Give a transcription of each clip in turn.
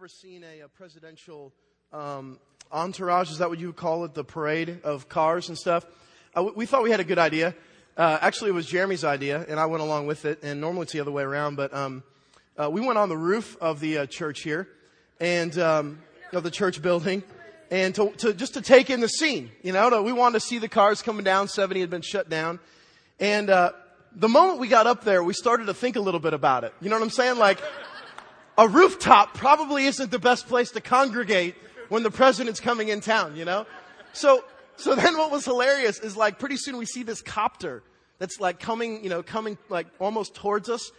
ever seen a, a presidential um, entourage? Is that what you would call it? The parade of cars and stuff? Uh, we, we thought we had a good idea. Uh, actually, it was Jeremy's idea, and I went along with it. And normally it's the other way around, but um, uh, we went on the roof of the uh, church here, and um, of the church building, and to, to, just to take in the scene. You know, to, we wanted to see the cars coming down. Seventy had been shut down, and uh, the moment we got up there, we started to think a little bit about it. You know what I'm saying? Like a rooftop probably isn't the best place to congregate when the president's coming in town, you know? So, so then what was hilarious is like pretty soon we see this copter that's like coming, you know, coming like almost towards us.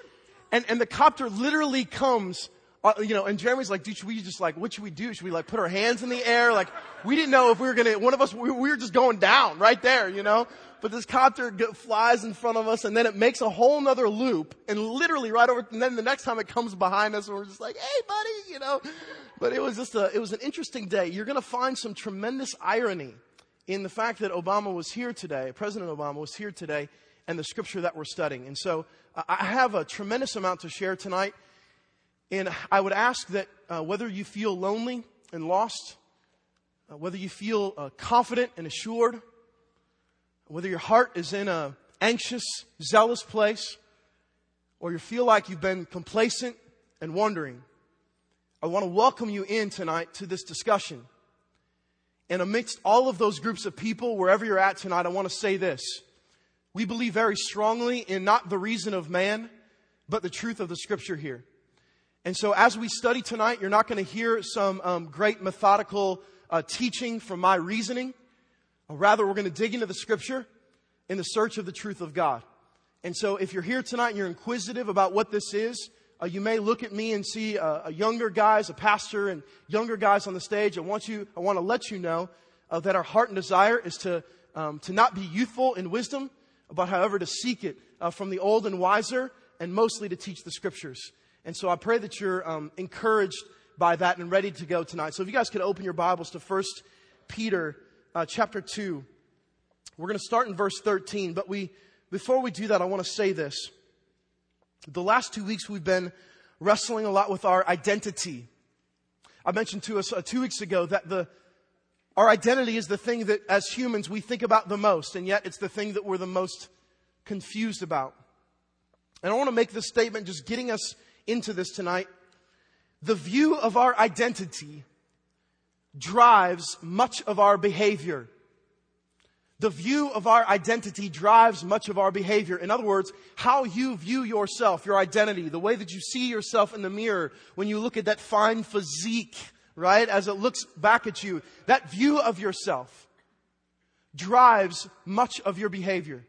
And, and the copter literally comes, uh, you know, and Jeremy's like, dude, should we just like, what should we do? Should we like put our hands in the air? Like, we didn't know if we were gonna, one of us, we, we were just going down right there, you know? but this copter flies in front of us and then it makes a whole nother loop and literally right over, and then the next time it comes behind us and we're just like, hey buddy, you know. But it was just a, it was an interesting day. You're gonna find some tremendous irony in the fact that Obama was here today, President Obama was here today, and the scripture that we're studying. And so I have a tremendous amount to share tonight. And I would ask that uh, whether you feel lonely and lost, uh, whether you feel uh, confident and assured, whether your heart is in a anxious, zealous place, or you feel like you've been complacent and wondering, I want to welcome you in tonight to this discussion. And amidst all of those groups of people, wherever you're at tonight, I want to say this. We believe very strongly in not the reason of man, but the truth of the scripture here. And so as we study tonight, you're not going to hear some um, great methodical uh, teaching from my reasoning. Rather, we're going to dig into the scripture in the search of the truth of God. And so, if you're here tonight and you're inquisitive about what this is, uh, you may look at me and see uh, a younger guys, a pastor, and younger guys on the stage. I want you, I want to let you know uh, that our heart and desire is to um, to not be youthful in wisdom, but however to seek it uh, from the old and wiser, and mostly to teach the scriptures. And so, I pray that you're um, encouraged by that and ready to go tonight. So, if you guys could open your Bibles to First Peter uh, chapter 2. We're going to start in verse 13, but we, before we do that, I want to say this. The last two weeks we've been wrestling a lot with our identity. I mentioned to us uh, two weeks ago that the, our identity is the thing that as humans we think about the most, and yet it's the thing that we're the most confused about. And I want to make this statement just getting us into this tonight. The view of our identity drives much of our behavior. The view of our identity drives much of our behavior. In other words, how you view yourself, your identity, the way that you see yourself in the mirror when you look at that fine physique, right, as it looks back at you, that view of yourself drives much of your behavior.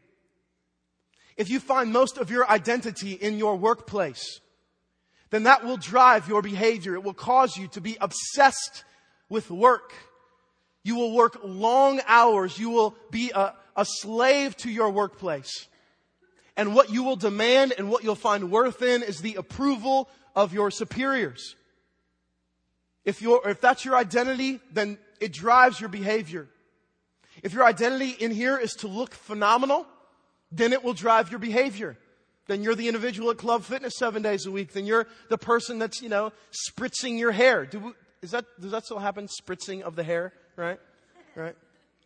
If you find most of your identity in your workplace, then that will drive your behavior. It will cause you to be obsessed with work. You will work long hours. You will be a, a slave to your workplace. And what you will demand and what you'll find worth in is the approval of your superiors. If, you're, if that's your identity, then it drives your behavior. If your identity in here is to look phenomenal, then it will drive your behavior. Then you're the individual at Club Fitness seven days a week. Then you're the person that's, you know, spritzing your hair. Do, is that, does that still happen? Spritzing of the hair, right? Right?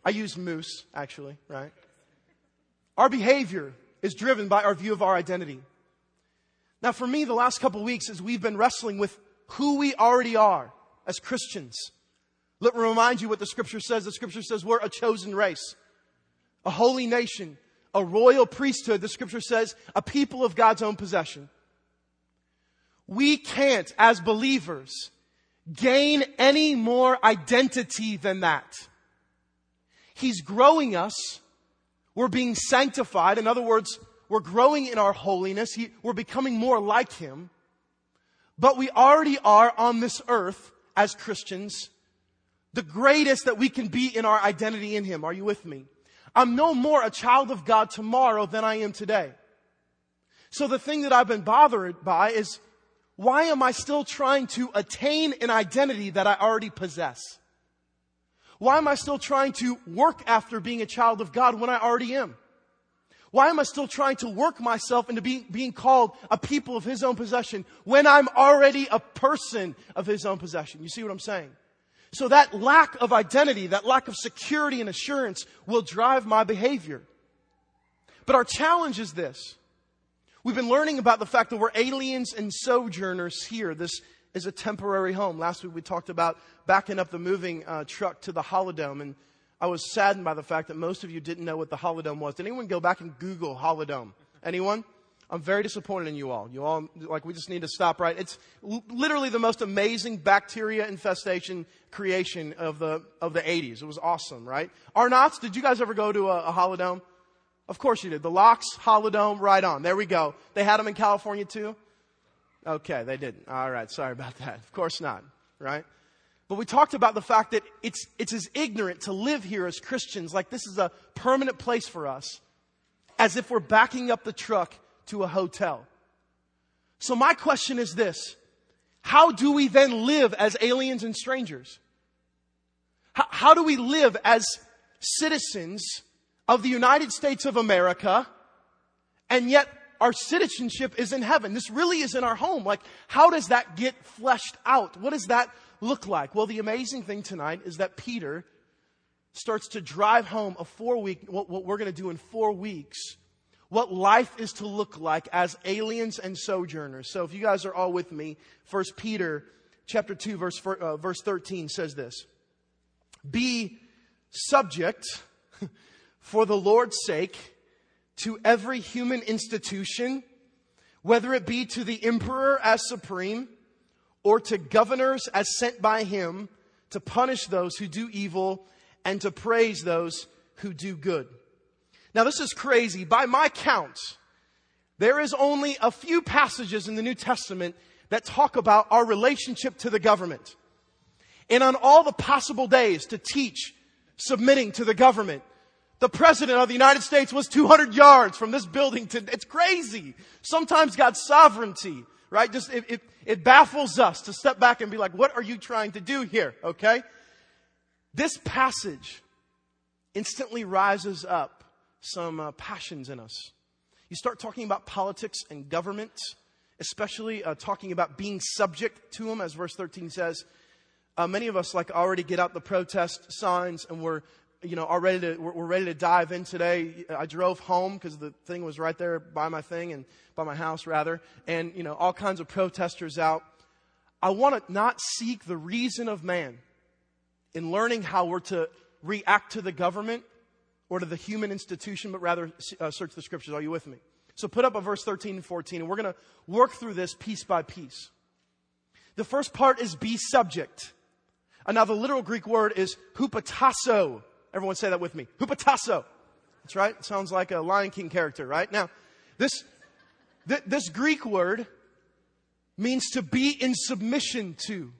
I use mousse, actually, right? Our behavior is driven by our view of our identity. Now, for me, the last couple weeks, as we've been wrestling with who we already are as Christians, let me remind you what the scripture says. The scripture says we're a chosen race, a holy nation, a royal priesthood. The scripture says a people of God's own possession. We can't, as believers, gain any more identity than that. He's growing us. We're being sanctified. In other words, we're growing in our holiness. He, we're becoming more like Him. But we already are on this earth as Christians, the greatest that we can be in our identity in Him. Are you with me? I'm no more a child of God tomorrow than I am today. So the thing that I've been bothered by is why am I still trying to attain an identity that I already possess? Why am I still trying to work after being a child of God when I already am? Why am I still trying to work myself into being, being called a people of his own possession when I'm already a person of his own possession? You see what I'm saying? So that lack of identity, that lack of security and assurance will drive my behavior. But our challenge is this. We've been learning about the fact that we're aliens and sojourners here. This is a temporary home. Last week we talked about backing up the moving uh, truck to the Holidome, and I was saddened by the fact that most of you didn't know what the Holidome was. Did anyone go back and Google Holidome? Anyone? I'm very disappointed in you all. You all, like, we just need to stop right. It's l- literally the most amazing bacteria infestation creation of the, of the 80s. It was awesome, right? Arnott's, did you guys ever go to a, a Holidome? Of course you did. The Locks, Holidome, right on. There we go. They had them in California too? Okay, they didn't. All right, sorry about that. Of course not, right? But we talked about the fact that it's, it's as ignorant to live here as Christians, like this is a permanent place for us, as if we're backing up the truck to a hotel. So my question is this. How do we then live as aliens and strangers? How, how do we live as citizens of the United States of America and yet our citizenship is in heaven. This really is in our home. Like, how does that get fleshed out? What does that look like? Well, the amazing thing tonight is that Peter starts to drive home a four week, what, what we're going to do in four weeks, what life is to look like as aliens and sojourners. So if you guys are all with me, First Peter chapter 2 verse, uh, verse 13 says this. Be subject for the Lord's sake to every human institution, whether it be to the emperor as supreme or to governors as sent by him to punish those who do evil and to praise those who do good. Now this is crazy. By my count, there is only a few passages in the New Testament that talk about our relationship to the government. And on all the possible days to teach submitting to the government, the president of the United States was 200 yards from this building to, it's crazy. Sometimes God's sovereignty, right? Just, it, it, it baffles us to step back and be like, what are you trying to do here? Okay? This passage instantly rises up some uh, passions in us. You start talking about politics and government, especially uh, talking about being subject to them, as verse 13 says. Uh, many of us like already get out the protest signs and we're you know, are ready to, we're, we're ready to dive in today. I drove home because the thing was right there by my thing and by my house rather. And, you know, all kinds of protesters out. I want to not seek the reason of man in learning how we're to react to the government or to the human institution, but rather uh, search the scriptures. Are you with me? So put up a verse 13 and 14, and we're going to work through this piece by piece. The first part is be subject. And now the literal Greek word is hupotasso, Everyone say that with me. Hupotasso. That's right. It sounds like a Lion King character, right? Now, this, th- this Greek word means to be in submission to.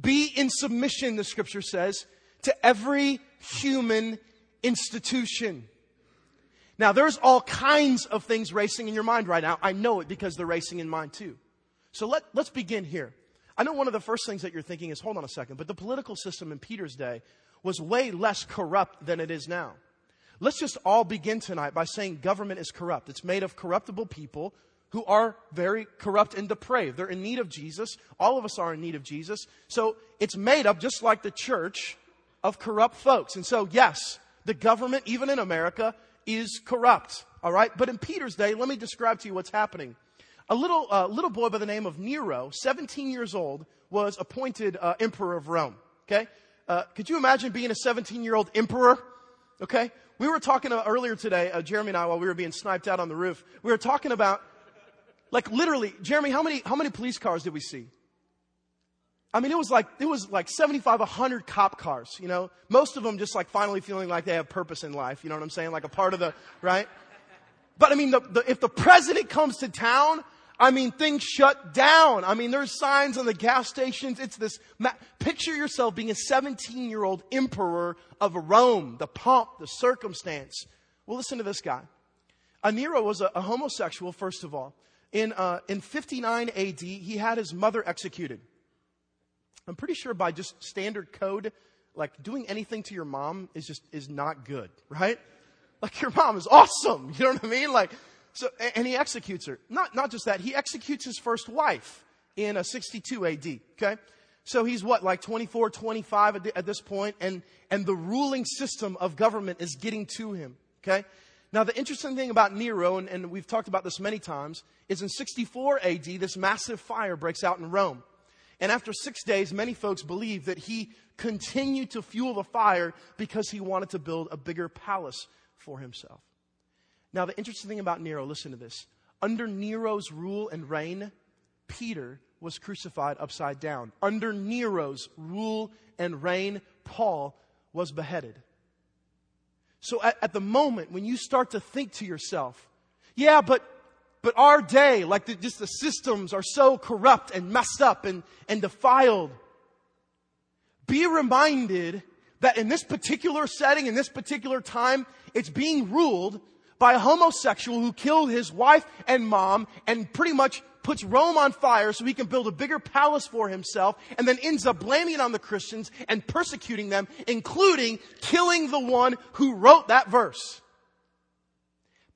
Be in submission, the scripture says, to every human institution. Now, there's all kinds of things racing in your mind right now. I know it because they're racing in mine too. So let, let's begin here. I know one of the first things that you're thinking is, hold on a second, but the political system in Peter's day was way less corrupt than it is now. Let's just all begin tonight by saying government is corrupt. It's made of corruptible people who are very corrupt and depraved. They're in need of Jesus. All of us are in need of Jesus. So it's made up, just like the church, of corrupt folks. And so, yes, the government, even in America, is corrupt. All right? But in Peter's day, let me describe to you what's happening. A little, uh, little boy by the name of Nero, 17 years old, was appointed uh, emperor of Rome. Okay? Uh, could you imagine being a 17 year old emperor? Okay. We were talking uh, earlier today, uh, Jeremy and I, while we were being sniped out on the roof, we were talking about, like literally, Jeremy, how many, how many police cars did we see? I mean, it was like, it was like 75, 100 cop cars, you know? Most of them just like finally feeling like they have purpose in life, you know what I'm saying? Like a part of the, right? But I mean, the, the, if the president comes to town, I mean, things shut down. I mean, there's signs on the gas stations. It's this, picture yourself being a 17 year old emperor of Rome, the pomp, the circumstance. Well, listen to this guy. A Nero was a, a homosexual, first of all. In, uh, in 59 AD, he had his mother executed. I'm pretty sure by just standard code, like doing anything to your mom is just, is not good, right? Like your mom is awesome. You know what I mean? Like, so, and he executes her. Not, not just that, he executes his first wife in a 62 AD, okay? So he's what, like 24, 25 at, this point, and, and the ruling system of government is getting to him, okay? Now, the interesting thing about Nero, and, and we've talked about this many times, is in 64 AD, this massive fire breaks out in Rome. And after six days, many folks believe that he continued to fuel the fire because he wanted to build a bigger palace for himself. Now, the interesting thing about Nero, listen to this. Under Nero's rule and reign, Peter was crucified upside down. Under Nero's rule and reign, Paul was beheaded. So at, at, the moment when you start to think to yourself, yeah, but, but our day, like the, just the systems are so corrupt and messed up and, and defiled, be reminded that in this particular setting, in this particular time, it's being ruled by a homosexual who killed his wife and mom and pretty much puts Rome on fire so he can build a bigger palace for himself and then ends up blaming it on the Christians and persecuting them, including killing the one who wrote that verse.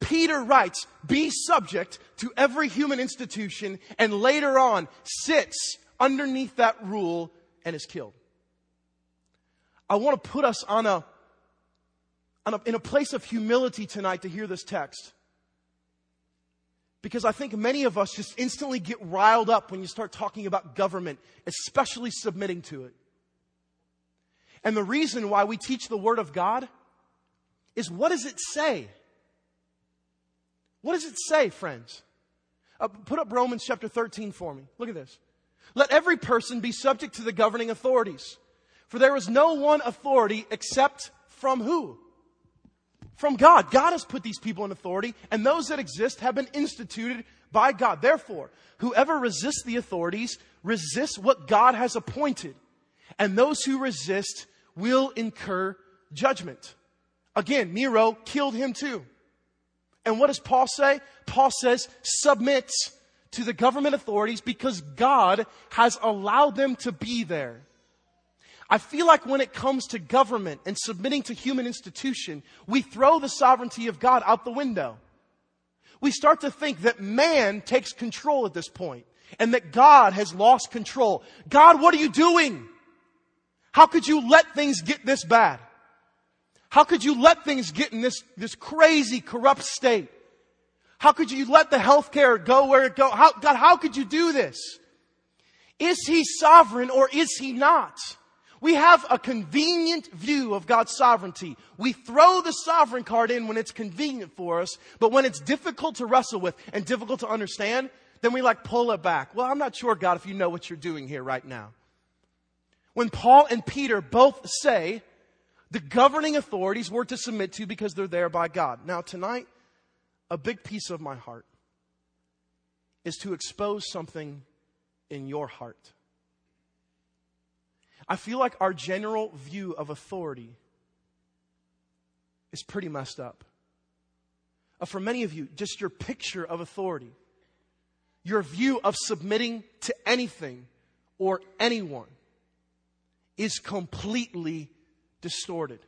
Peter writes, be subject to every human institution and later on sits underneath that rule and is killed. I want to put us on a, on a, in a place of humility tonight to hear this text. Because I think many of us just instantly get riled up when you start talking about government, especially submitting to it. And the reason why we teach the Word of God is what does it say? What does it say, friends? Uh, put up Romans chapter 13 for me. Look at this. Let every person be subject to the governing authorities. For there is no one authority except from who? From God. God has put these people in authority, and those that exist have been instituted by God. Therefore, whoever resists the authorities resists what God has appointed, and those who resist will incur judgment. Again, Nero killed him too. And what does Paul say? Paul says, submit to the government authorities because God has allowed them to be there. I feel like when it comes to government and submitting to human institution, we throw the sovereignty of God out the window. We start to think that man takes control at this point and that God has lost control. God, what are you doing? How could you let things get this bad? How could you let things get in this, this crazy corrupt state? How could you let the healthcare go where it go? How, God, how could you do this? Is he sovereign or is he not? We have a convenient view of God's sovereignty. We throw the sovereign card in when it's convenient for us, but when it's difficult to wrestle with and difficult to understand, then we like pull it back. Well, I'm not sure, God, if you know what you're doing here right now. When Paul and Peter both say the governing authorities were to submit to because they're there by God. Now, tonight, a big piece of my heart is to expose something in your heart. I feel like our general view of authority is pretty messed up. Uh, for many of you, just your picture of authority, your view of submitting to anything or anyone is completely distorted.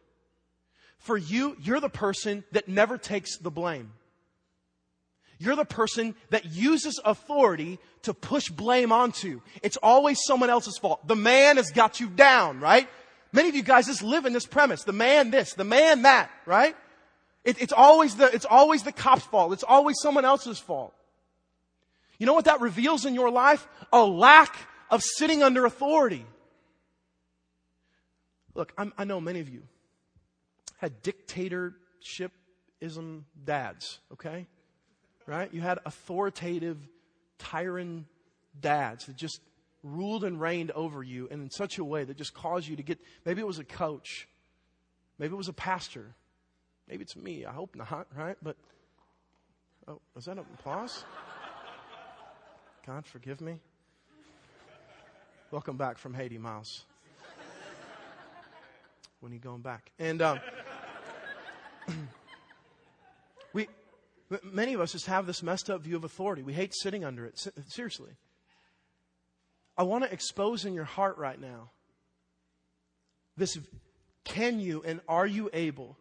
For you, you're the person that never takes the blame. You're the person that uses authority to push blame onto. It's always someone else's fault. The man has got you down, right? Many of you guys just live in this premise. The man this, the man that, right? It, it's always the, it's always the cop's fault. It's always someone else's fault. You know what that reveals in your life? A lack of sitting under authority. Look, I'm, i know many of you had dictatorshipism dads, okay? right? You had authoritative, tyrant dads that just ruled and reigned over you and in such a way that just caused you to get, maybe it was a coach, maybe it was a pastor, maybe it's me, I hope not, right? But, oh, was that an applause? God, forgive me. Welcome back from Haiti, Miles. When are you going back? And, um, we, Many of us just have this messed up view of authority. We hate sitting under it. Seriously. I want to expose in your heart right now this can you and are you able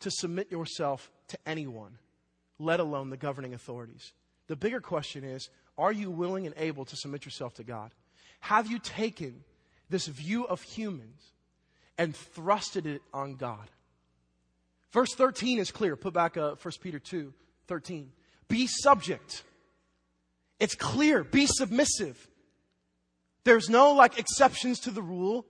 to submit yourself to anyone, let alone the governing authorities. The bigger question is are you willing and able to submit yourself to God? Have you taken this view of humans and thrusted it on God? Verse 13 is clear. Put back uh, 1 Peter 2 13. Be subject. It's clear. Be submissive. There's no like exceptions to the rule.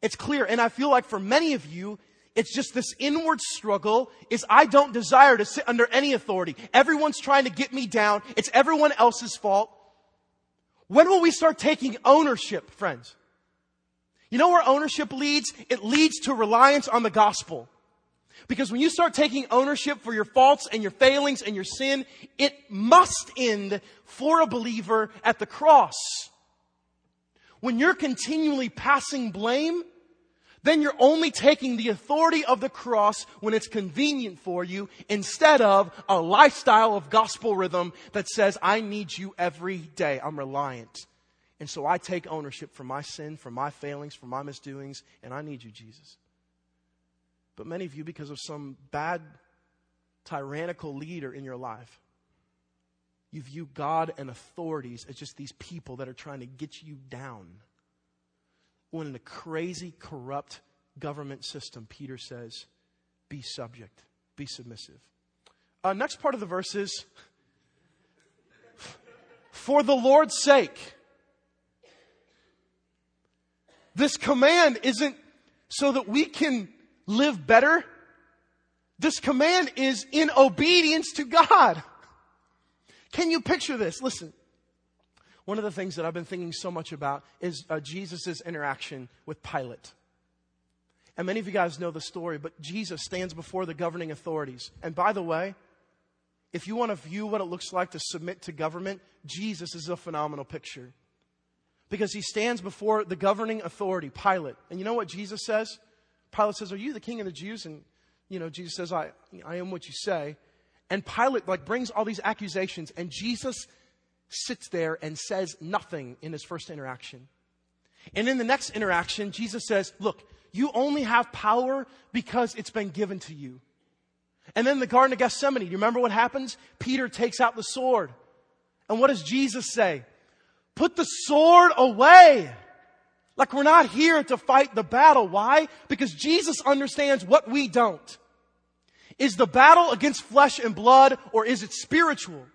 It's clear. And I feel like for many of you, it's just this inward struggle is I don't desire to sit under any authority. Everyone's trying to get me down. It's everyone else's fault. When will we start taking ownership, friends? You know where ownership leads? It leads to reliance on the gospel. Because when you start taking ownership for your faults and your failings and your sin, it must end for a believer at the cross. When you're continually passing blame, then you're only taking the authority of the cross when it's convenient for you instead of a lifestyle of gospel rhythm that says, I need you every day. I'm reliant. And so I take ownership for my sin, for my failings, for my misdoings, and I need you, Jesus. But many of you, because of some bad, tyrannical leader in your life, you view God and authorities as just these people that are trying to get you down. When in a crazy, corrupt government system, Peter says, be subject, be submissive. Uh, next part of the verse is, for the Lord's sake. This command isn't so that we can live better. This command is in obedience to God. Can you picture this? Listen. One of the things that I've been thinking so much about is uh, Jesus' interaction with Pilate. And many of you guys know the story, but Jesus stands before the governing authorities. And by the way, if you want to view what it looks like to submit to government, Jesus is a phenomenal picture. Because he stands before the governing authority, Pilate. And you know what Jesus says? Pilate says, Are you the king of the Jews? And, you know, Jesus says, I, I am what you say. And Pilate, like, brings all these accusations, and Jesus sits there and says nothing in his first interaction. And in the next interaction, Jesus says, Look, you only have power because it's been given to you. And then the Garden of Gethsemane, do you remember what happens? Peter takes out the sword. And what does Jesus say? Put the sword away. Like we're not here to fight the battle. Why? Because Jesus understands what we don't. Is the battle against flesh and blood or is it spiritual?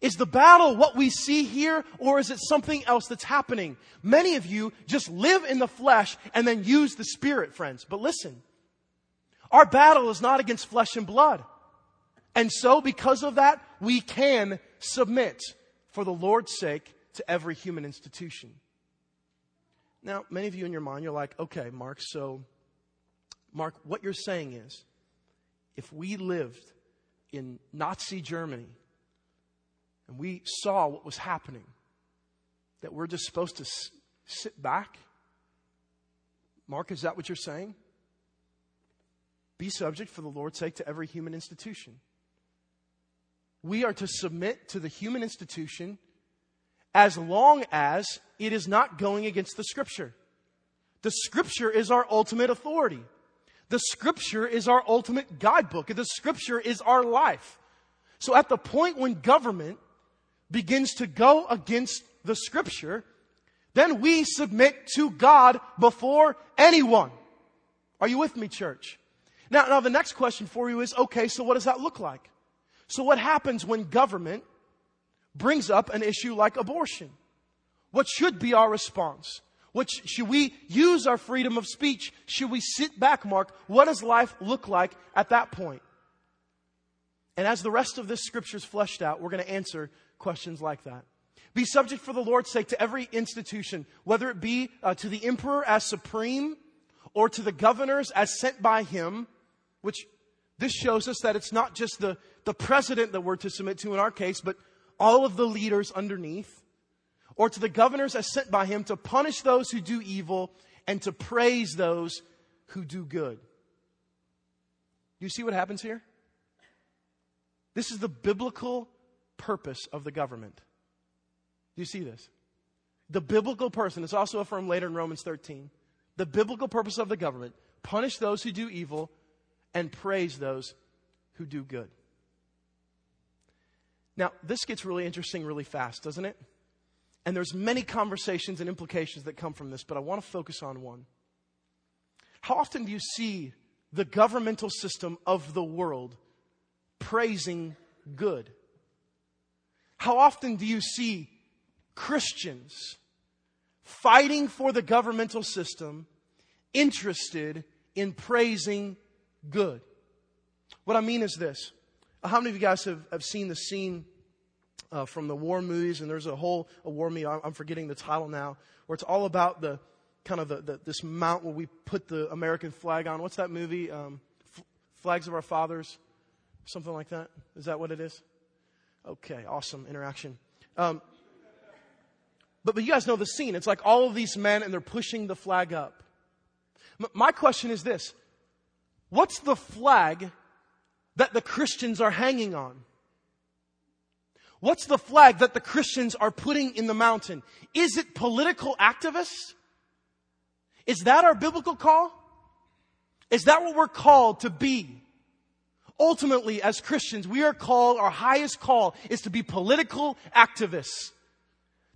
Is the battle what we see here or is it something else that's happening? Many of you just live in the flesh and then use the spirit, friends. But listen, our battle is not against flesh and blood. And so because of that, we can submit for the Lord's sake to every human institution. Now, many of you in your mind, you're like, okay, Mark, so, Mark, what you're saying is, if we lived in Nazi Germany and we saw what was happening, that we're just supposed to s- sit back? Mark, is that what you're saying? Be subject for the Lord's sake to every human institution. We are to submit to the human institution as long as it is not going against the scripture. The scripture is our ultimate authority. The scripture is our ultimate guidebook. The scripture is our life. So at the point when government begins to go against the scripture, then we submit to God before anyone. Are you with me, church? Now, now the next question for you is, okay, so what does that look like? So what happens when government brings up an issue like abortion. What should be our response? What sh- should we use our freedom of speech? Should we sit back, Mark? What does life look like at that point? And as the rest of this scripture is fleshed out, we're going to answer questions like that. Be subject for the Lord's sake to every institution, whether it be uh, to the emperor as supreme or to the governors as sent by him, which this shows us that it's not just the, the president that we're to submit to in our case, but all of the leaders underneath, or to the governors as sent by him to punish those who do evil and to praise those who do good. Do you see what happens here? This is the biblical purpose of the government. Do you see this? The biblical person, it's also affirmed later in Romans 13. The biblical purpose of the government punish those who do evil and praise those who do good. Now, this gets really interesting really fast, doesn't it? And there's many conversations and implications that come from this, but I want to focus on one. How often do you see the governmental system of the world praising good? How often do you see Christians fighting for the governmental system, interested in praising good? What I mean is this. How many of you guys have, have seen the scene uh, from the war movies? And there's a whole a war movie, I'm forgetting the title now, where it's all about the kind of the, the, this mount where we put the American flag on. What's that movie? Um, F- Flags of Our Fathers, something like that. Is that what it is? Okay, awesome interaction. Um, but, but you guys know the scene. It's like all of these men and they're pushing the flag up. M- my question is this What's the flag that the Christians are hanging on? What's the flag that the Christians are putting in the mountain? Is it political activists? Is that our biblical call? Is that what we're called to be? Ultimately, as Christians, we are called, our highest call is to be political activists.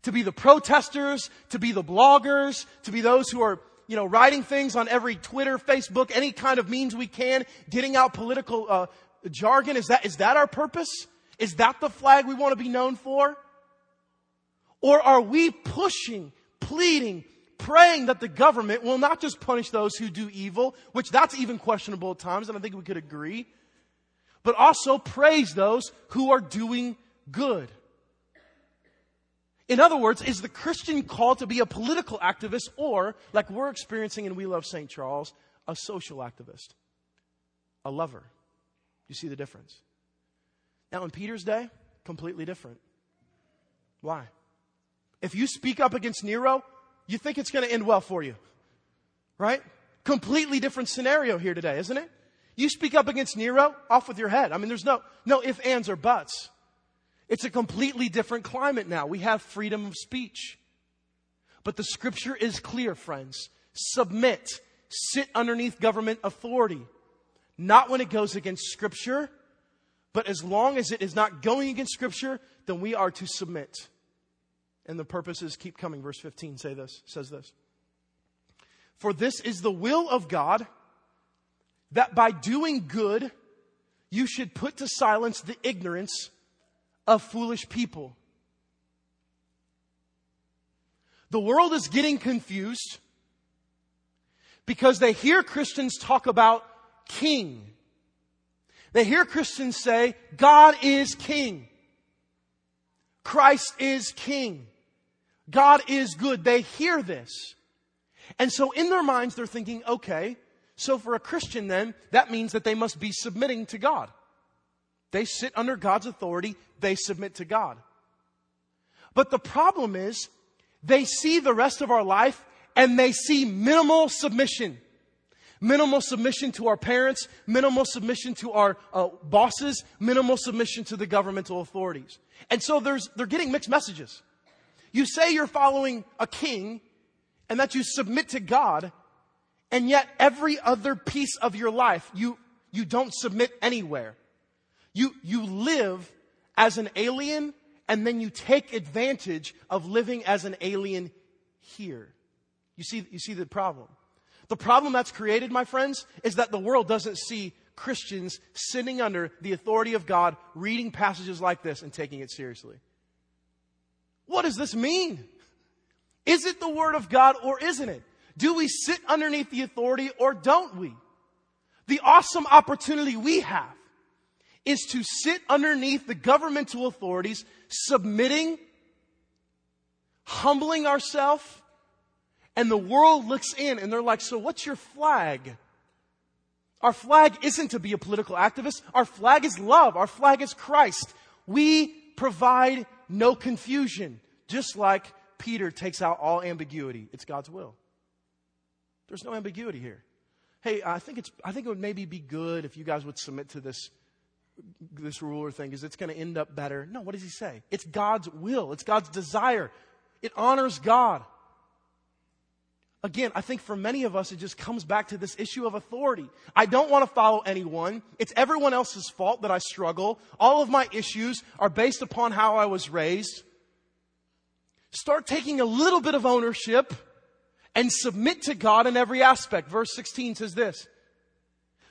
To be the protesters, to be the bloggers, to be those who are, you know, writing things on every Twitter, Facebook, any kind of means we can, getting out political uh, jargon. Is that, is that our purpose? Is that the flag we want to be known for? Or are we pushing, pleading, praying that the government will not just punish those who do evil, which that's even questionable at times, and I think we could agree, but also praise those who are doing good. In other words, is the Christian called to be a political activist or, like we're experiencing in We Love St. Charles, a social activist, a lover? You see the difference? Now, in Peter's day, completely different. Why? If you speak up against Nero, you think it's going to end well for you. Right? Completely different scenario here today, isn't it? You speak up against Nero, off with your head. I mean, there's no, no if, ands, or buts. It's a completely different climate now. We have freedom of speech. But the scripture is clear, friends. Submit. Sit underneath government authority. Not when it goes against scripture, but as long as it is not going against scripture, then we are to submit. And the purposes keep coming. Verse 15 say this, says this. For this is the will of God that by doing good you should put to silence the ignorance of foolish people. The world is getting confused because they hear Christians talk about king. They hear Christians say, God is king. Christ is king. God is good. They hear this. And so in their minds, they're thinking, okay, so for a Christian then, that means that they must be submitting to God. They sit under God's authority. They submit to God. But the problem is, they see the rest of our life and they see minimal submission. Minimal submission to our parents, minimal submission to our uh, bosses, minimal submission to the governmental authorities. And so there's, they're getting mixed messages. You say you're following a king and that you submit to God, and yet every other piece of your life, you, you don't submit anywhere. You, you live as an alien and then you take advantage of living as an alien here. You see, you see the problem. The problem that's created, my friends, is that the world doesn't see Christians sitting under the authority of God, reading passages like this and taking it seriously. What does this mean? Is it the Word of God or isn't it? Do we sit underneath the authority or don't we? The awesome opportunity we have is to sit underneath the governmental authorities, submitting, humbling ourselves, and the world looks in and they're like, so what's your flag? Our flag isn't to be a political activist. Our flag is love. Our flag is Christ. We provide no confusion, just like Peter takes out all ambiguity. It's God's will. There's no ambiguity here. Hey, I think it's I think it would maybe be good if you guys would submit to this this ruler thing because it's going to end up better. No, what does he say? It's God's will. It's God's desire. It honors God. Again, I think for many of us, it just comes back to this issue of authority. I don't want to follow anyone. It's everyone else's fault that I struggle. All of my issues are based upon how I was raised. Start taking a little bit of ownership and submit to God in every aspect. Verse 16 says this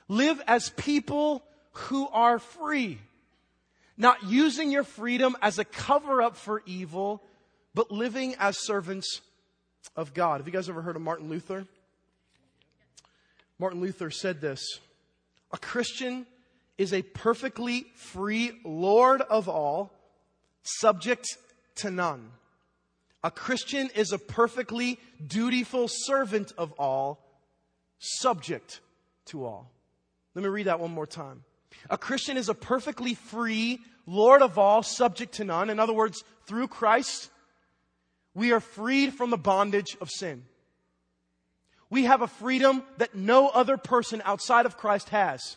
Live as people who are free, not using your freedom as a cover up for evil, but living as servants of God. Have you guys ever heard of Martin Luther? Martin Luther said this A Christian is a perfectly free Lord of all, subject to none. A Christian is a perfectly dutiful servant of all, subject to all. Let me read that one more time. A Christian is a perfectly free Lord of all, subject to none. In other words, through Christ, we are freed from the bondage of sin. We have a freedom that no other person outside of Christ has.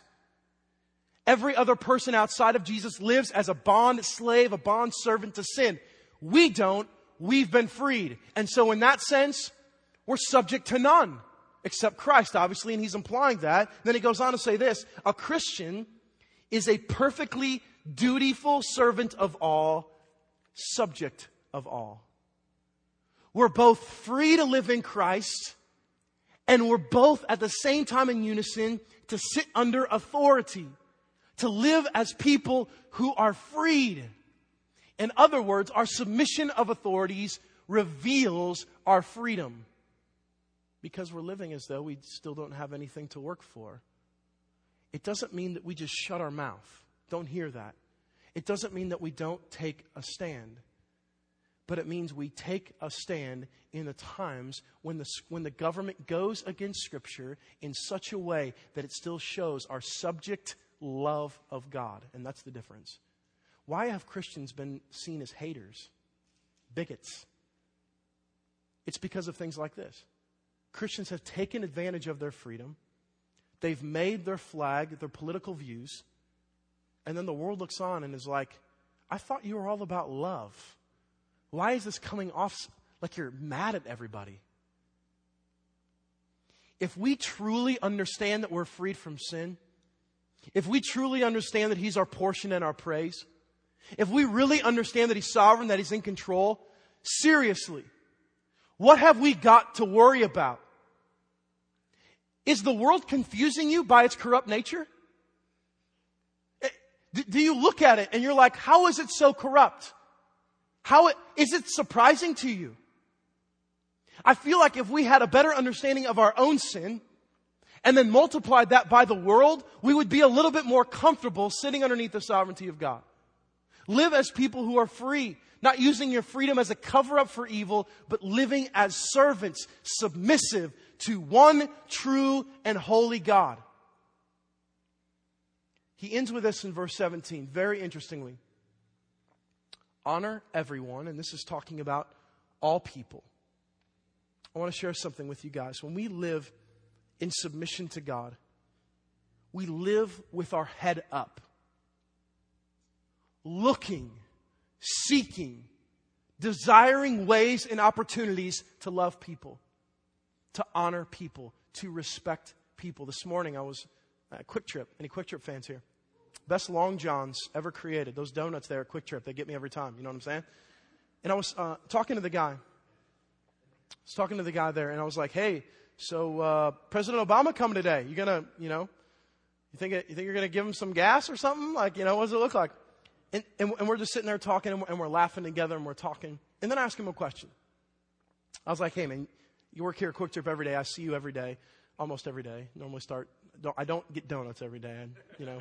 Every other person outside of Jesus lives as a bond slave, a bond servant to sin. We don't. We've been freed. And so in that sense, we're subject to none except Christ, obviously, and he's implying that. Then he goes on to say this, a Christian is a perfectly dutiful servant of all, subject of all. We're both free to live in Christ, and we're both at the same time in unison to sit under authority, to live as people who are freed. In other words, our submission of authorities reveals our freedom because we're living as though we still don't have anything to work for. It doesn't mean that we just shut our mouth. Don't hear that. It doesn't mean that we don't take a stand but it means we take a stand in the times when the, when the government goes against Scripture in such a way that it still shows our subject love of God. And that's the difference. Why have Christians been seen as haters, bigots? It's because of things like this. Christians have taken advantage of their freedom, they've made their flag their political views, and then the world looks on and is like, I thought you were all about love. Why is this coming off like you're mad at everybody? If we truly understand that we're freed from sin, if we truly understand that He's our portion and our praise, if we really understand that He's sovereign, that He's in control, seriously, what have we got to worry about? Is the world confusing you by its corrupt nature? Eh, do you look at it and you're like, how is it so corrupt? How it, is it surprising to you? I feel like if we had a better understanding of our own sin and then multiplied that by the world, we would be a little bit more comfortable sitting underneath the sovereignty of God. Live as people who are free, not using your freedom as a cover up for evil, but living as servants, submissive to one true and holy God. He ends with this in verse 17, very interestingly honor everyone, and this is talking about all people. I want to share something with you guys. When we live in submission to God, we live with our head up, looking, seeking, desiring ways and opportunities to love people, to honor people, to respect people. This morning I was uh, at QuikTrip. Any QuikTrip fans here? Best Long Johns ever created. Those donuts there at QuikTrip, they get me every time. You know what I'm saying? And I was uh, talking to the guy. I was talking to the guy there, and I was like, "Hey, so uh, President Obama coming today? You gonna, you know, you think you think you're gonna give him some gas or something? Like, you know, what does it look like?" And, and, and we're just sitting there talking, and we're, and we're laughing together, and we're talking. And then I asked him a question. I was like, "Hey, man, you work here at QuikTrip every day. I see you every day, almost every day. Normally start. Don't, I don't get donuts every day. And, you know."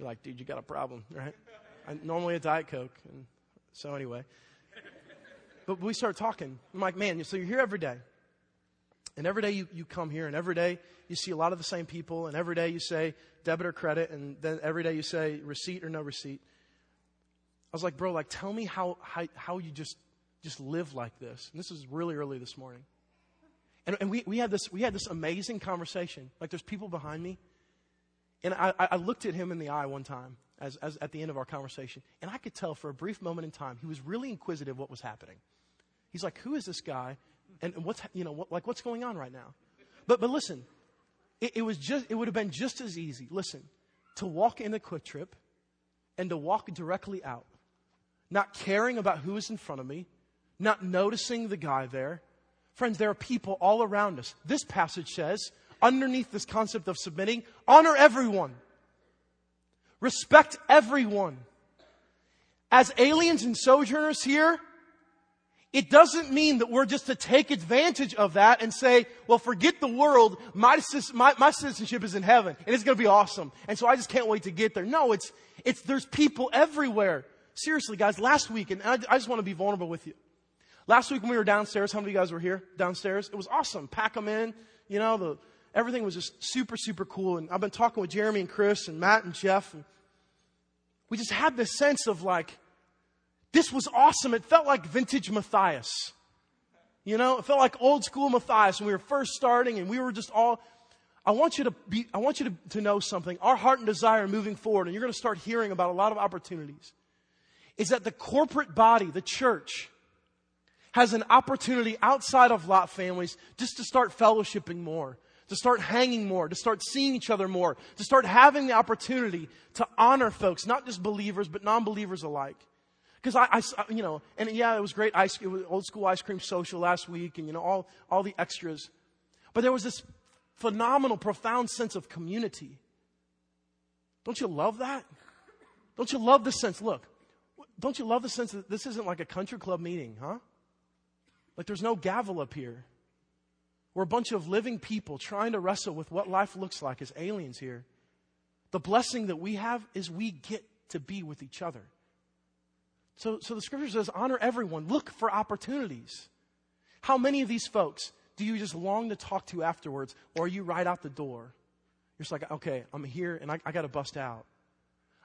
You're like, dude, you got a problem, right? I, normally a Diet Coke. And so anyway. But we start talking. I'm like, man, so you're here every day. And every day you, you come here, and every day you see a lot of the same people, and every day you say debit or credit, and then every day you say receipt or no receipt. I was like, bro, like tell me how, how, how you just, just live like this. And this is really early this morning. And, and we, we, had this, we had this amazing conversation. Like there's people behind me and I, I looked at him in the eye one time as, as at the end of our conversation, and I could tell for a brief moment in time he was really inquisitive what was happening. He's like, Who is this guy and what's, you know, what, like what's going on right now? But, but listen, it, it was just, it would have been just as easy, listen, to walk in a QuikTrip, and to walk directly out, not caring about who is in front of me, not noticing the guy there. Friends, there are people all around us. This passage says, underneath this concept of submitting, honor everyone. Respect everyone. As aliens and sojourners here, it doesn't mean that we're just to take advantage of that and say, well, forget the world. My, my, my citizenship is in heaven and it's going to be awesome. And so I just can't wait to get there. No, it's, it's, there's people everywhere. Seriously, guys, last week, and I, I just want to be vulnerable with you. Last week when we were downstairs, how many of you guys were here downstairs? It was awesome. Pack them in. You know, the, everything was just super, super cool. And I've been talking with Jeremy and Chris and Matt and Jeff. And we just had this sense of like, this was awesome. It felt like vintage Matthias. You know, it felt like old school Matthias when we were first starting and we were just all, I want you to be, I want you to, to know something. Our heart and desire moving forward, and you're going to start hearing about a lot of opportunities, is that the corporate body, the church, has an opportunity outside of Lot families just to start fellowshipping more, to start hanging more, to start seeing each other more, to start having the opportunity to honor folks, not just believers, but non believers alike. Because I, I, uh, you know, and yeah, it was great ice, it was old school ice cream social last week and, you know, all, all the extras. But there was this phenomenal, profound sense of community. Don't you love that? Don't you love the sense? Look, don't you love the sense that this isn't like a country club meeting, huh? Like there's no gavel up here. We're a bunch of living people trying to wrestle with what life looks like as aliens here. The blessing that we have is we get to be with each other. So, so the scripture says, honor everyone, look for opportunities. How many of these folks do you just long to talk to afterwards, or are you right out the door? You're just like, okay, I'm here and I, I got to bust out.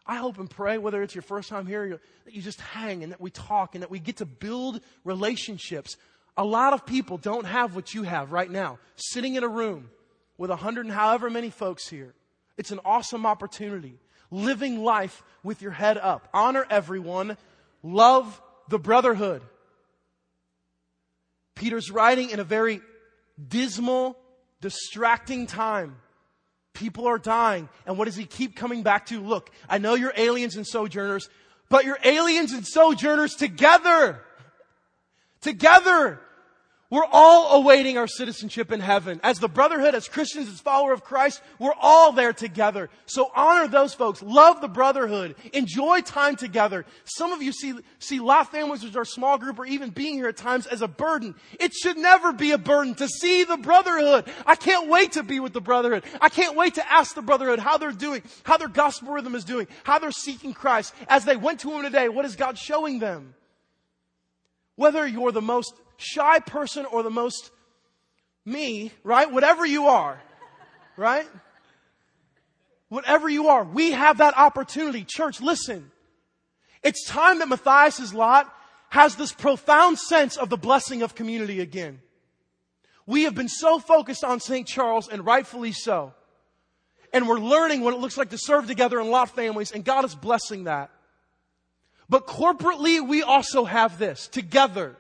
I hope and pray, whether it's your first time here, that you just hang and that we talk and that we get to build relationships. A lot of people don't have what you have right now, sitting in a room with a hundred and however many folks here. It's an awesome opportunity. Living life with your head up. Honor everyone Love the brotherhood. Peter's writing in a very dismal, distracting time. People are dying. And what does he keep coming back to? Look, I know you're aliens and sojourners, but you're aliens and sojourners together. Together. We're all awaiting our citizenship in heaven. As the brotherhood, as Christians, as follower of Christ, we're all there together. So honor those folks. Love the brotherhood. Enjoy time together. Some of you see, see Lot families, which are a small group, or even being here at times as a burden. It should never be a burden to see the brotherhood. I can't wait to be with the brotherhood. I can't wait to ask the brotherhood how they're doing, how their gospel rhythm is doing, how they're seeking Christ. As they went to Him today, what is God showing them? Whether you're the most shy person or the most me, right? Whatever you are, right? Whatever you are, we have that opportunity. Church, listen. It's time that Matthias' lot has this profound sense of the blessing of community again. We have been so focused on St. Charles, and rightfully so. And we're learning what it looks like to serve together in lot families, and God is blessing that. But corporately, we also have this together.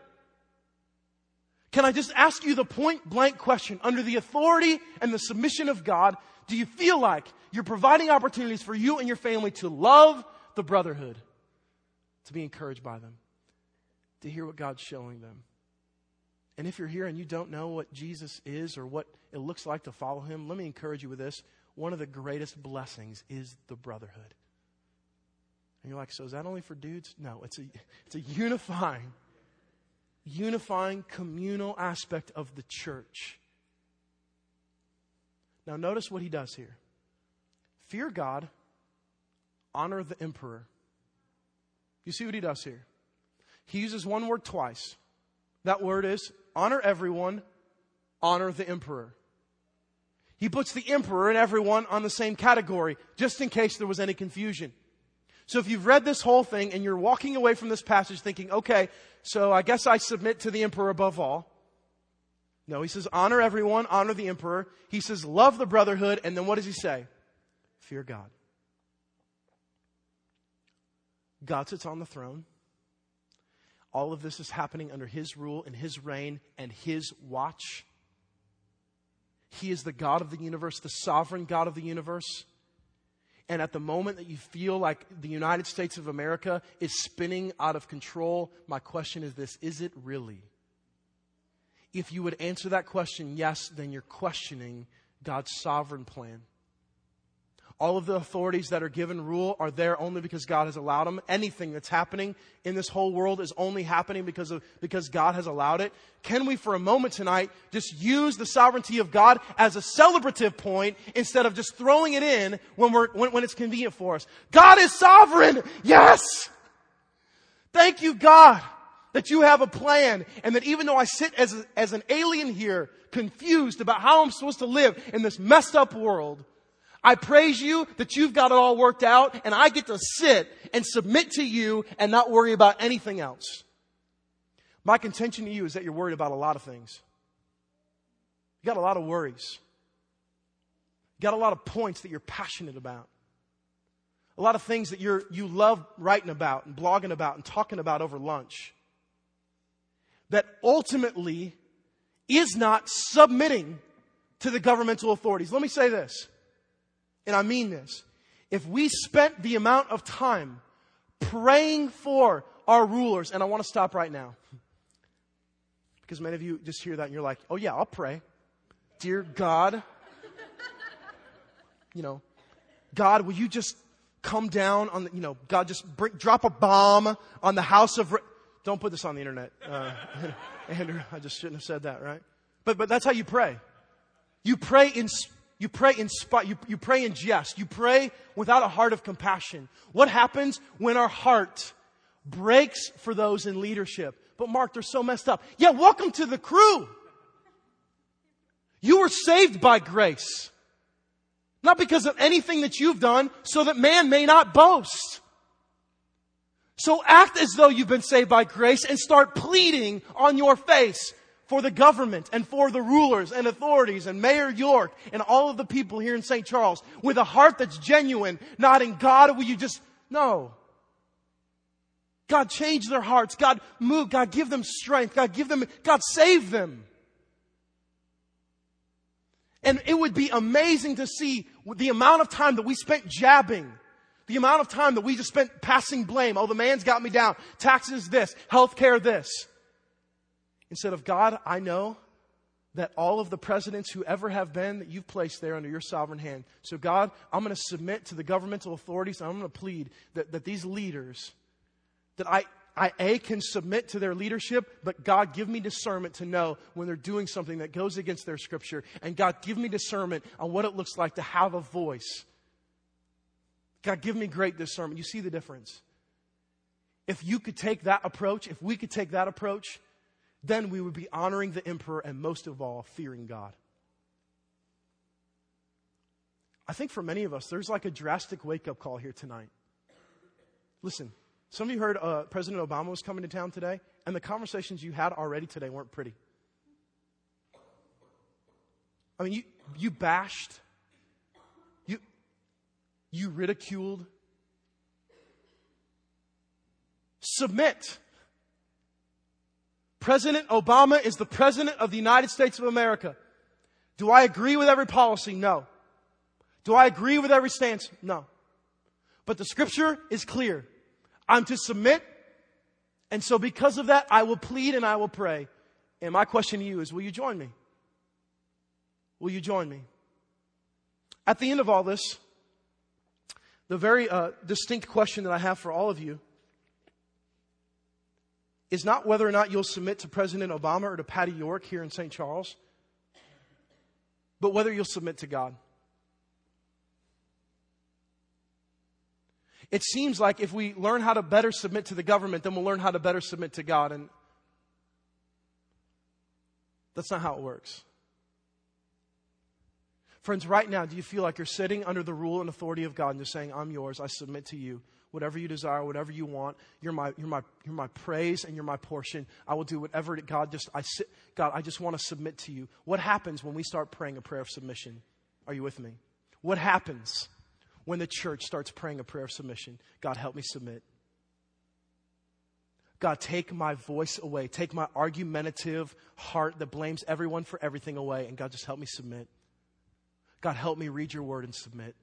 Can I just ask you the point blank question? Under the authority and the submission of God, do you feel like you're providing opportunities for you and your family to love the brotherhood, to be encouraged by them, to hear what God's showing them? And if you're here and you don't know what Jesus is or what it looks like to follow him, let me encourage you with this. One of the greatest blessings is the brotherhood. And you're like, so is that only for dudes? No, it's a, it's a unifying unifying communal aspect of the church. Now, notice what he does here fear God, honor the emperor. You see what he does here? He uses one word twice. That word is honor everyone, honor the emperor. He puts the emperor and everyone on the same category, just in case there was any confusion. So if you've read this whole thing and you're walking away from this passage thinking, okay, so I guess I submit to the emperor above all. No, he says, honor everyone, honor the emperor. He says, love the brotherhood. And then what does he say? Fear God. God sits on the throne. all of this is happening under His rule and His reign and His watch. He is the God of the universe, the sovereign God of the universe. And at the moment that you feel like the United States of America is spinning out of control, my question is this Is it really? If you would answer that question, yes, then you're questioning God's sovereign plan. All of the authorities that are given rule are there only because God has allowed them. Anything that's happening in this whole world is only happening because of, because God has allowed it. Can we for a moment tonight just use the sovereignty of God as a celebrative point instead of just throwing it in when we're, when, when it's convenient for us? God is sovereign! Yes! Thank you, God, that you have a plan and that even though I sit as, a, as an alien here, confused about how I'm supposed to live in this messed up world, I praise you that you've got it all worked out and I get to sit and submit to you and not worry about anything else. My contention to you is that you're worried about a lot of things. You got a lot of worries. You got a lot of points that you're passionate about. A lot of things that you're, you love writing about and blogging about and talking about over lunch. That ultimately is not submitting to the governmental authorities. Let me say this and I mean this, if we spent the amount of time praying for our rulers, and I want to stop right now. Because many of you just hear that and you're like, oh yeah, I'll pray. Dear God, you know, God, will you just come down on the, you know, God, just bring, drop a bomb on the house of, don't put this on the internet. Uh, Andrew, I just shouldn't have said that, right? But, but that's how you pray. You pray in you pray in spite, you, you pray in jest. You pray without a heart of compassion. What happens when our heart breaks for those in leadership? But Mark, they're so messed up. Yeah, welcome to the crew. You were saved by grace. Not because of anything that you've done, so that man may not boast. So act as though you've been saved by grace and start pleading on your face for the government and for the rulers and authorities and Mayor York and all of the people here in St. Charles with a heart that's genuine, not in God, will you just, no. God change their hearts. God move. God give them strength. God give them, God save them. And it would be amazing to see the amount of time that we spent jabbing the amount of time that we just spent passing blame. Oh, the man's got me down. Taxes this. Healthcare this. Instead of God, I know that all of the presidents who ever have been that you've placed there under your sovereign hand. So, God, I'm going to submit to the governmental authorities. I'm going to plead that, that these leaders, that I, I, A, can submit to their leadership, but God, give me discernment to know when they're doing something that goes against their scripture. And God, give me discernment on what it looks like to have a voice. God, give me great discernment. You see the difference. If you could take that approach, if we could take that approach, then we would be honoring the emperor and most of all, fearing God. I think for many of us, there's like a drastic wake up call here tonight. Listen, some of you heard uh, President Obama was coming to town today, and the conversations you had already today weren't pretty. I mean, you, you bashed, you, you ridiculed. Submit. President Obama is the President of the United States of America. Do I agree with every policy? No. Do I agree with every stance? No. But the scripture is clear. I'm to submit. And so because of that, I will plead and I will pray. And my question to you is, will you join me? Will you join me? At the end of all this, the very uh, distinct question that I have for all of you is not whether or not you'll submit to President Obama or to Patti York here in St. Charles, but whether you'll submit to God. It seems like if we learn how to better submit to the government, then we'll learn how to better submit to God. And that's not how it works. Friends, right now, do you feel like you're sitting under the rule and authority of God and just saying, I'm yours, I submit to you? Whatever you desire, whatever you want. You're my, you're my, you're my praise and you're my portion. I will do whatever God just, I sit, God, I just want to submit to you. What happens when we start praying a prayer of submission? Are you with me? What happens when the church starts praying a prayer of submission? God, help me submit. God, take my voice away. Take my argumentative heart that blames everyone for everything away. And God, just help me submit. God, help me read your word and submit.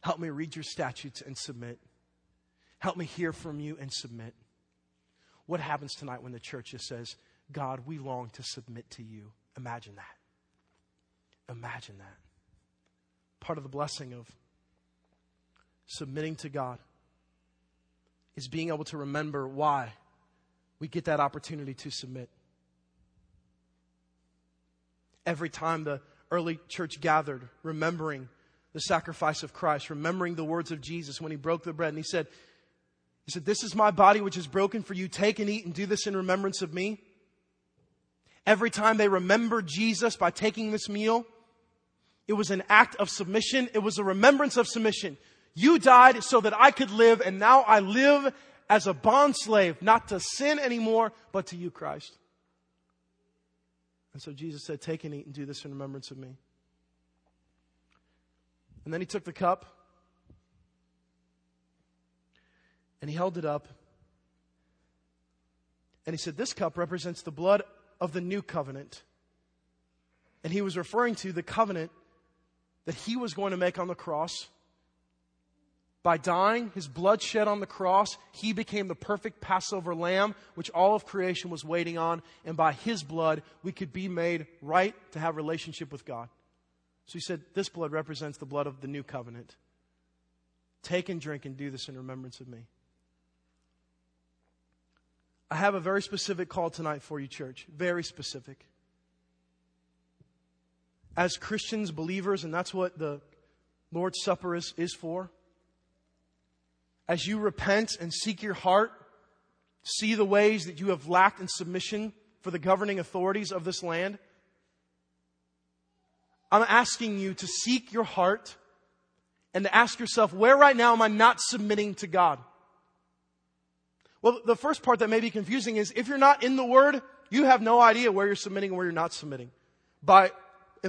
Help me read your statutes and submit. Help me hear from you and submit. What happens tonight when the church just says, God, we long to submit to you? Imagine that. Imagine that. Part of the blessing of submitting to God is being able to remember why we get that opportunity to submit. Every time the early church gathered, remembering the sacrifice of Christ, remembering the words of Jesus when he broke the bread and he said, he said, This is my body which is broken for you. Take and eat and do this in remembrance of me. Every time they remembered Jesus by taking this meal, it was an act of submission. It was a remembrance of submission. You died so that I could live, and now I live as a bond slave, not to sin anymore, but to you, Christ. And so Jesus said, Take and eat and do this in remembrance of me. And then he took the cup and he held it up. And he said, This cup represents the blood of the new covenant. And he was referring to the covenant that he was going to make on the cross by dying, his blood shed on the cross, he became the perfect Passover lamb, which all of creation was waiting on. And by his blood, we could be made right to have relationship with God. So he said, This blood represents the blood of the new covenant. Take and drink and do this in remembrance of me. I have a very specific call tonight for you, church. Very specific. As Christians, believers, and that's what the Lord's Supper is, is for as you repent and seek your heart, see the ways that you have lacked in submission for the governing authorities of this land, I'm asking you to seek your heart and to ask yourself, where right now am I not submitting to God? Well, the first part that may be confusing is if you're not in the Word, you have no idea where you're submitting and where you're not submitting. By,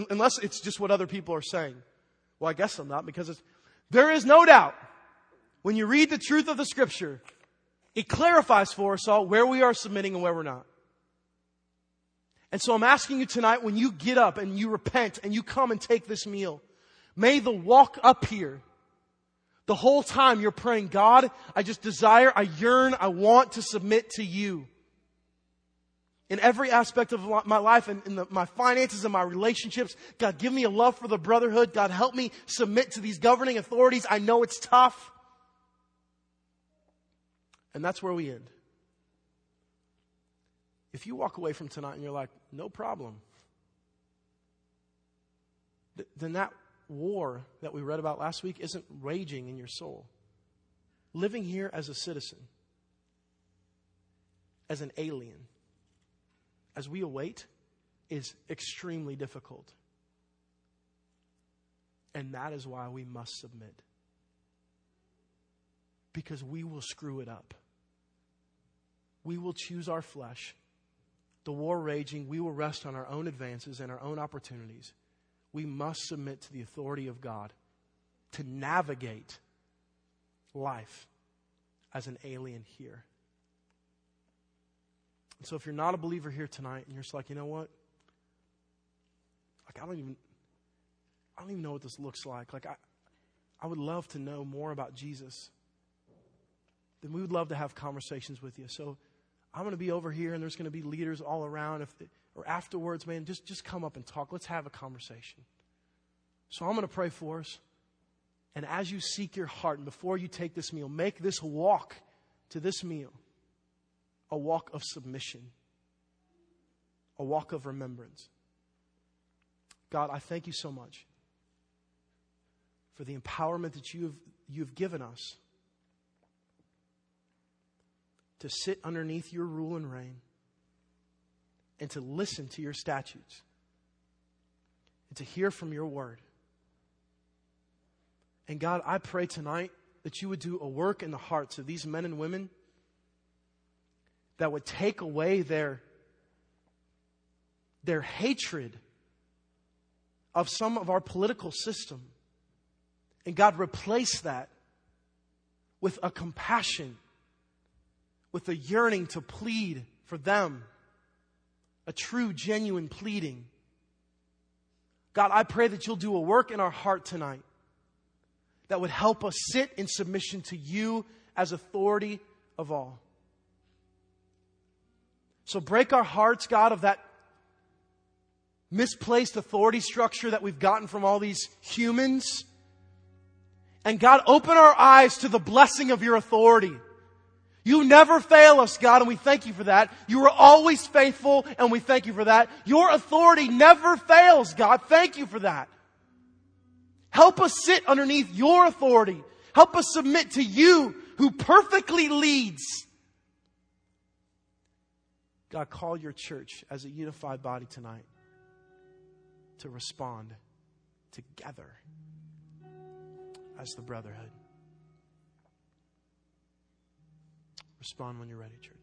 unless it's just what other people are saying. Well, I guess I'm not because there is no doubt when you read the truth of the scripture, it clarifies for us all where we are submitting and where we're not. And so I'm asking you tonight when you get up and you repent and you come and take this meal, may the walk up here, the whole time you're praying, God, I just desire, I yearn, I want to submit to you. In every aspect of my life and in the, my finances and my relationships, God, give me a love for the brotherhood. God, help me submit to these governing authorities. I know it's tough. And that's where we end. If you walk away from tonight and you're like, no problem, th- then that war that we read about last week isn't raging in your soul. Living here as a citizen, as an alien, as we await, is extremely difficult. And that is why we must submit because we will screw it up. We will choose our flesh. The war raging, we will rest on our own advances and our own opportunities. We must submit to the authority of God to navigate life as an alien here. And so if you're not a believer here tonight and you're just like, you know what? Like I don't even I don't even know what this looks like. Like I I would love to know more about Jesus then we would love to have conversations with you. So I'm going to be over here, and there's going to be leaders all around. If or afterwards, man, just just come up and talk. Let's have a conversation. So I'm going to pray for us. And as you seek your heart, and before you take this meal, make this walk to this meal a walk of submission, a walk of remembrance. God, I thank you so much for the empowerment that you have, you have given us to sit underneath your rule and reign and to listen to your statutes and to hear from your word. And God, I pray tonight that you would do a work in the hearts of these men and women that would take away their, their hatred of some of our political system. And God, replace that with a compassion with a yearning to plead for them, a true, genuine pleading. God, I pray that you'll do a work in our heart tonight that would help us sit in submission to you as authority of all. So break our hearts, God, of that misplaced authority structure that we've gotten from all these humans. And God, open our eyes to the blessing of your authority. You never fail us, God, and we thank you for that. You are always faithful, and we thank you for that. Your authority never fails, God. Thank you for that. Help us sit underneath your authority. Help us submit to you who perfectly leads. God, call your church as a unified body tonight to respond together as the brotherhood. Respond when you're ready, church.